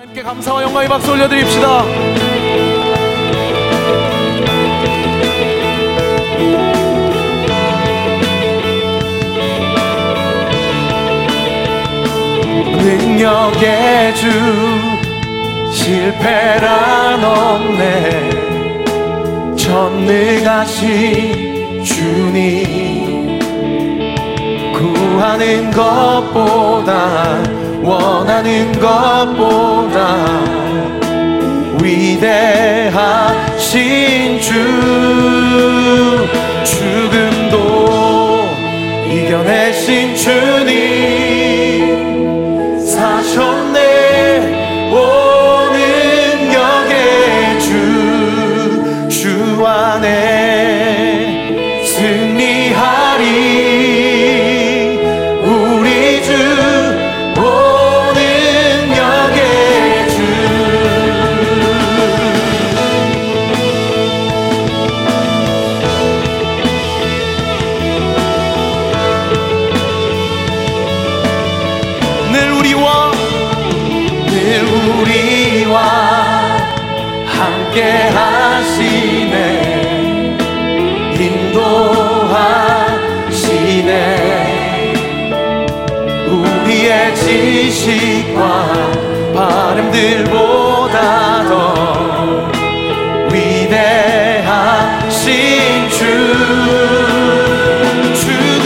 함께 감사와 영광의 박수 올려드립시다. 능력의 주 실패란 없네 전능하신 주님 구하는 것보다 원하는 것보다 위대하신 주 죽음도 이겨내신 주님 인도하시네. 우리의 지식과 바람들보다 더 위대하신 주. 죽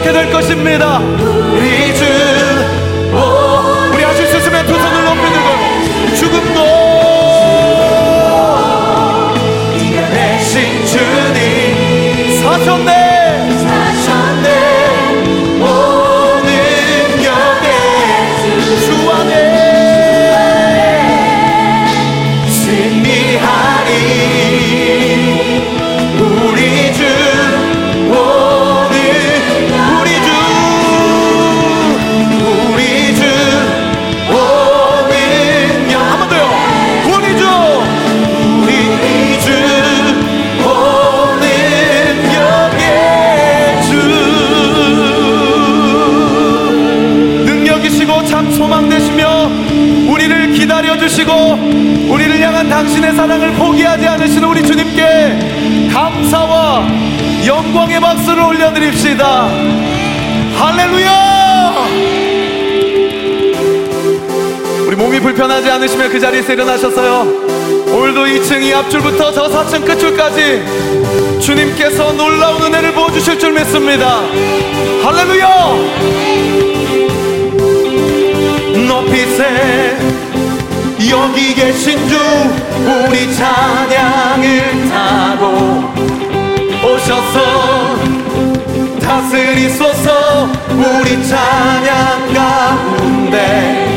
그렇게 될 것입니다. 우리 하실 수 있으면 두 손을 높이 들고 죽음도 이겨내신 주님 사셨네 우리 주님께 감사와 영광의 박수를 올려드립시다. 할렐루야! 우리 몸이 불편하지 않으시면 그 자리에서 일어나셨어요. 오늘도 2층 이 앞줄부터 저 4층 끝줄까지 주님께서 놀라운 은혜를 보여주실 줄 믿습니다. 할렐루야! 높이 세 여기 계신 주 우리 찬양을 타고 오셔서 다스리소서 우리 찬양 가운데.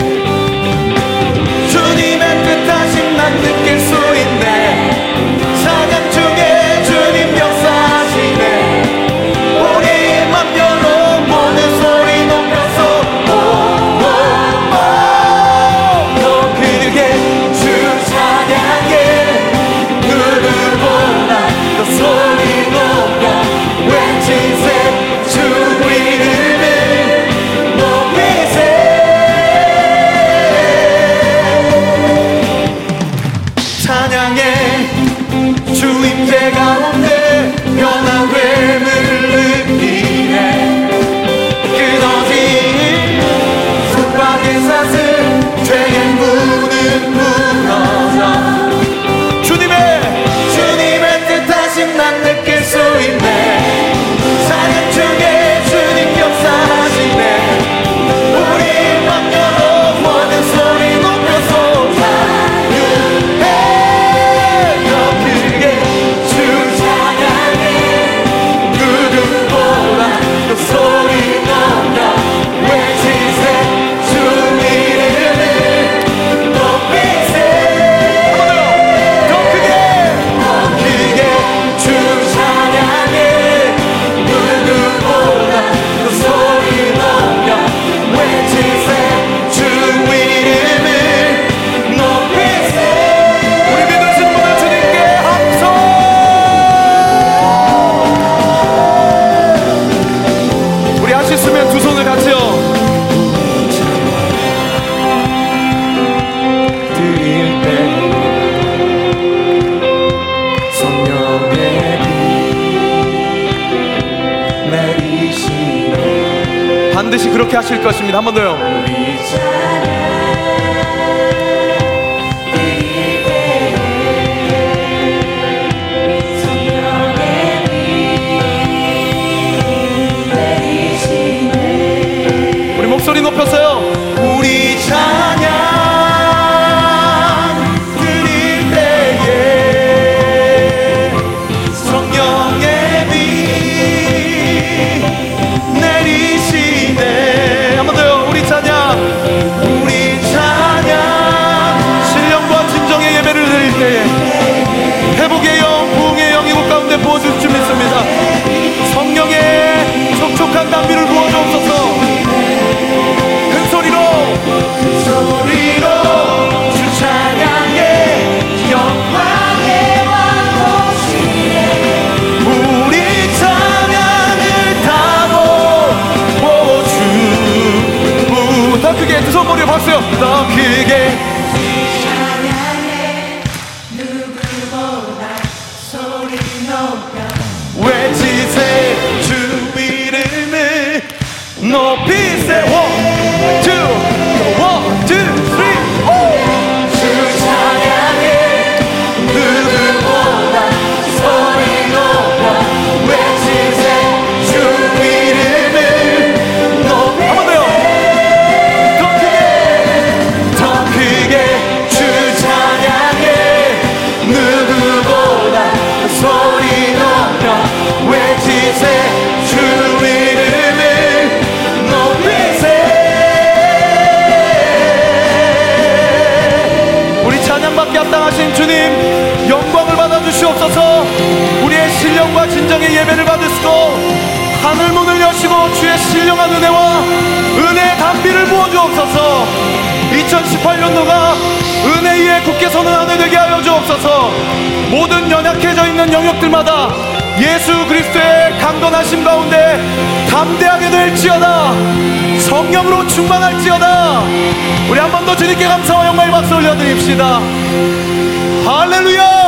있습니다. 한 번 더요. 위해 굳게 선언하는 되게 하여 주옵소서. 모든 연약해져 있는 영역들마다 예수 그리스도의 강건하심 가운데 담대하게 될지어다. 성령으로 충만할지어다. 우리 한 번 더 주님께 감사와 영광의 박수 올려드립시다. 할렐루야!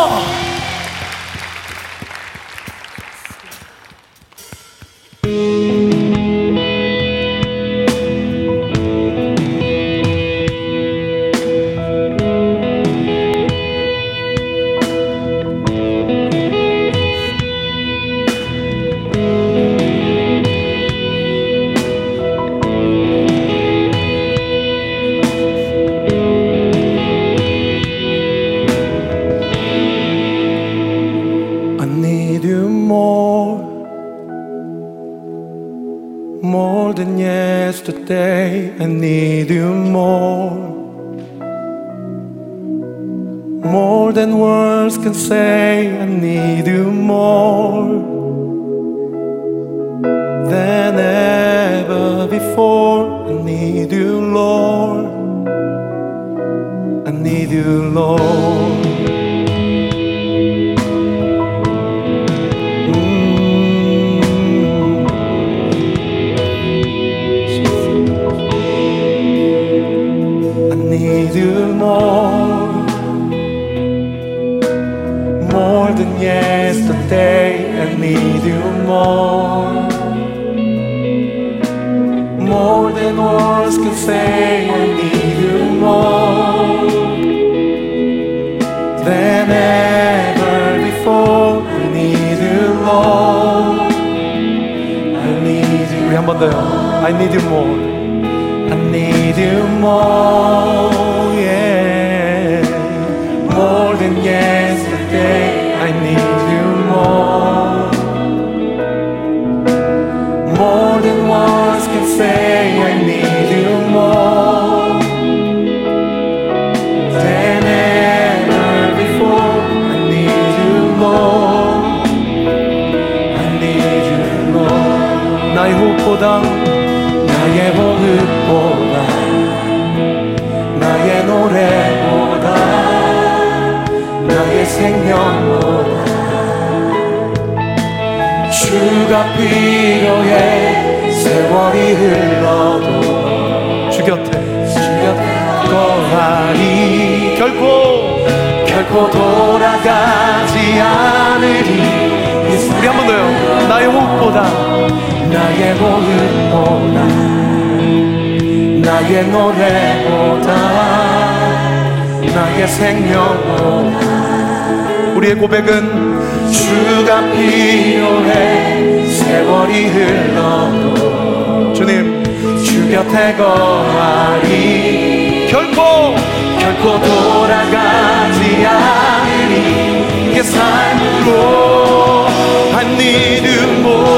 Than yesterday, 생명보다 주가 필요해 세월이 흘러도 주 곁에. 주 곁에 거하리. 결코. 결코 돌아가지 않으리. 우리 한 번 더요. 나의 호흡보다. 나의 호흡보다. 나의 노래보다. 나의 생명보다 우리의 고백은 주가 필요해 세월이 흘러도 주님 주 곁에 거하리. 결코 결코 돌아가지 않으리. 이게 삶으로 need you more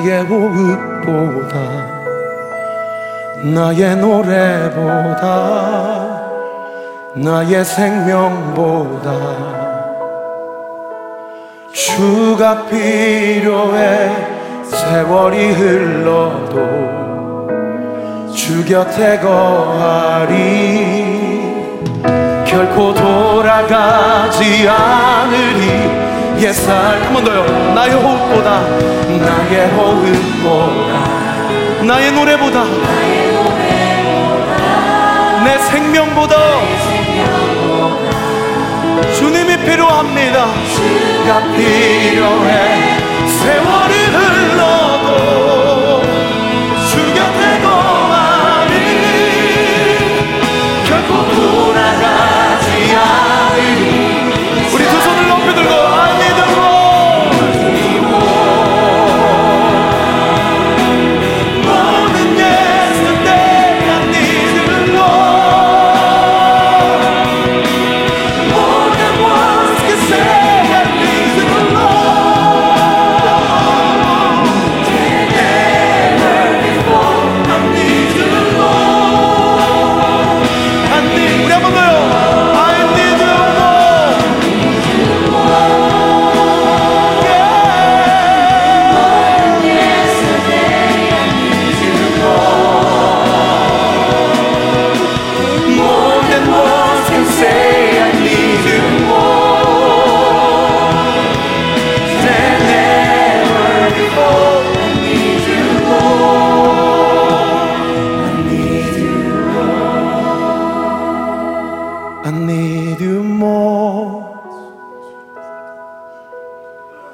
나의 호흡보다 나의 노래보다 나의 생명보다 주가 필요해 세월이 흘러도 주 곁에 거하리. 결코 돌아가지 않으리 옛살. 한 번 더요. 나의 호흡보다. 나의 호흡보다. 나의 노래보다. 내 생명보다. 주님이 필요합니다. 주가 필요해. 세월이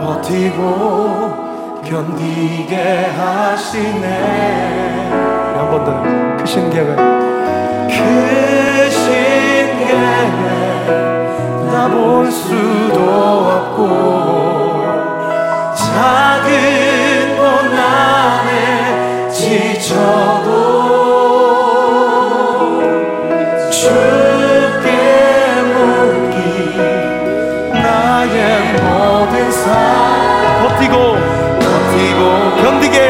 버티고 견디게 하시네. 한 번 더 크신 계획. 크신 계획. 다볼 수도 없고 작은 고난에 지쳐도 견디게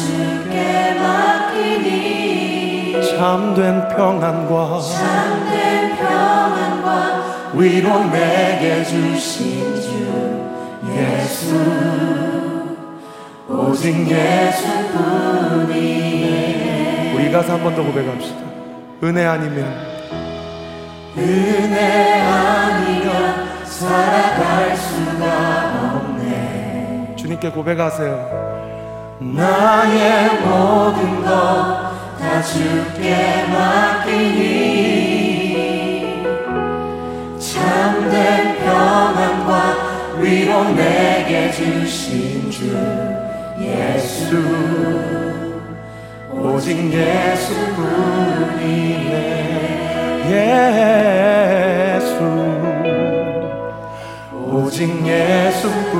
주께 맡기니 참된 평안과 참된 평안과 위로 내게 주신 주 예수. 오직 예수뿐이네 우리 가서 한 번 더 고백합시다. 은혜 아니면 은혜 아니면 살아갈 수가 없네. 주님께 고백하세요. 나의 모든 것 다 주께 맡기니. 참된 평안과 위로 내게 주신 주 예수. 오직 예수뿐이네. 예수. 오직 예수뿐이네.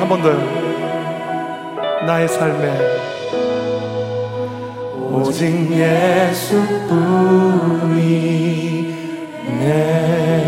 한 번 더요 나의 삶에. 오직 예수뿐이 내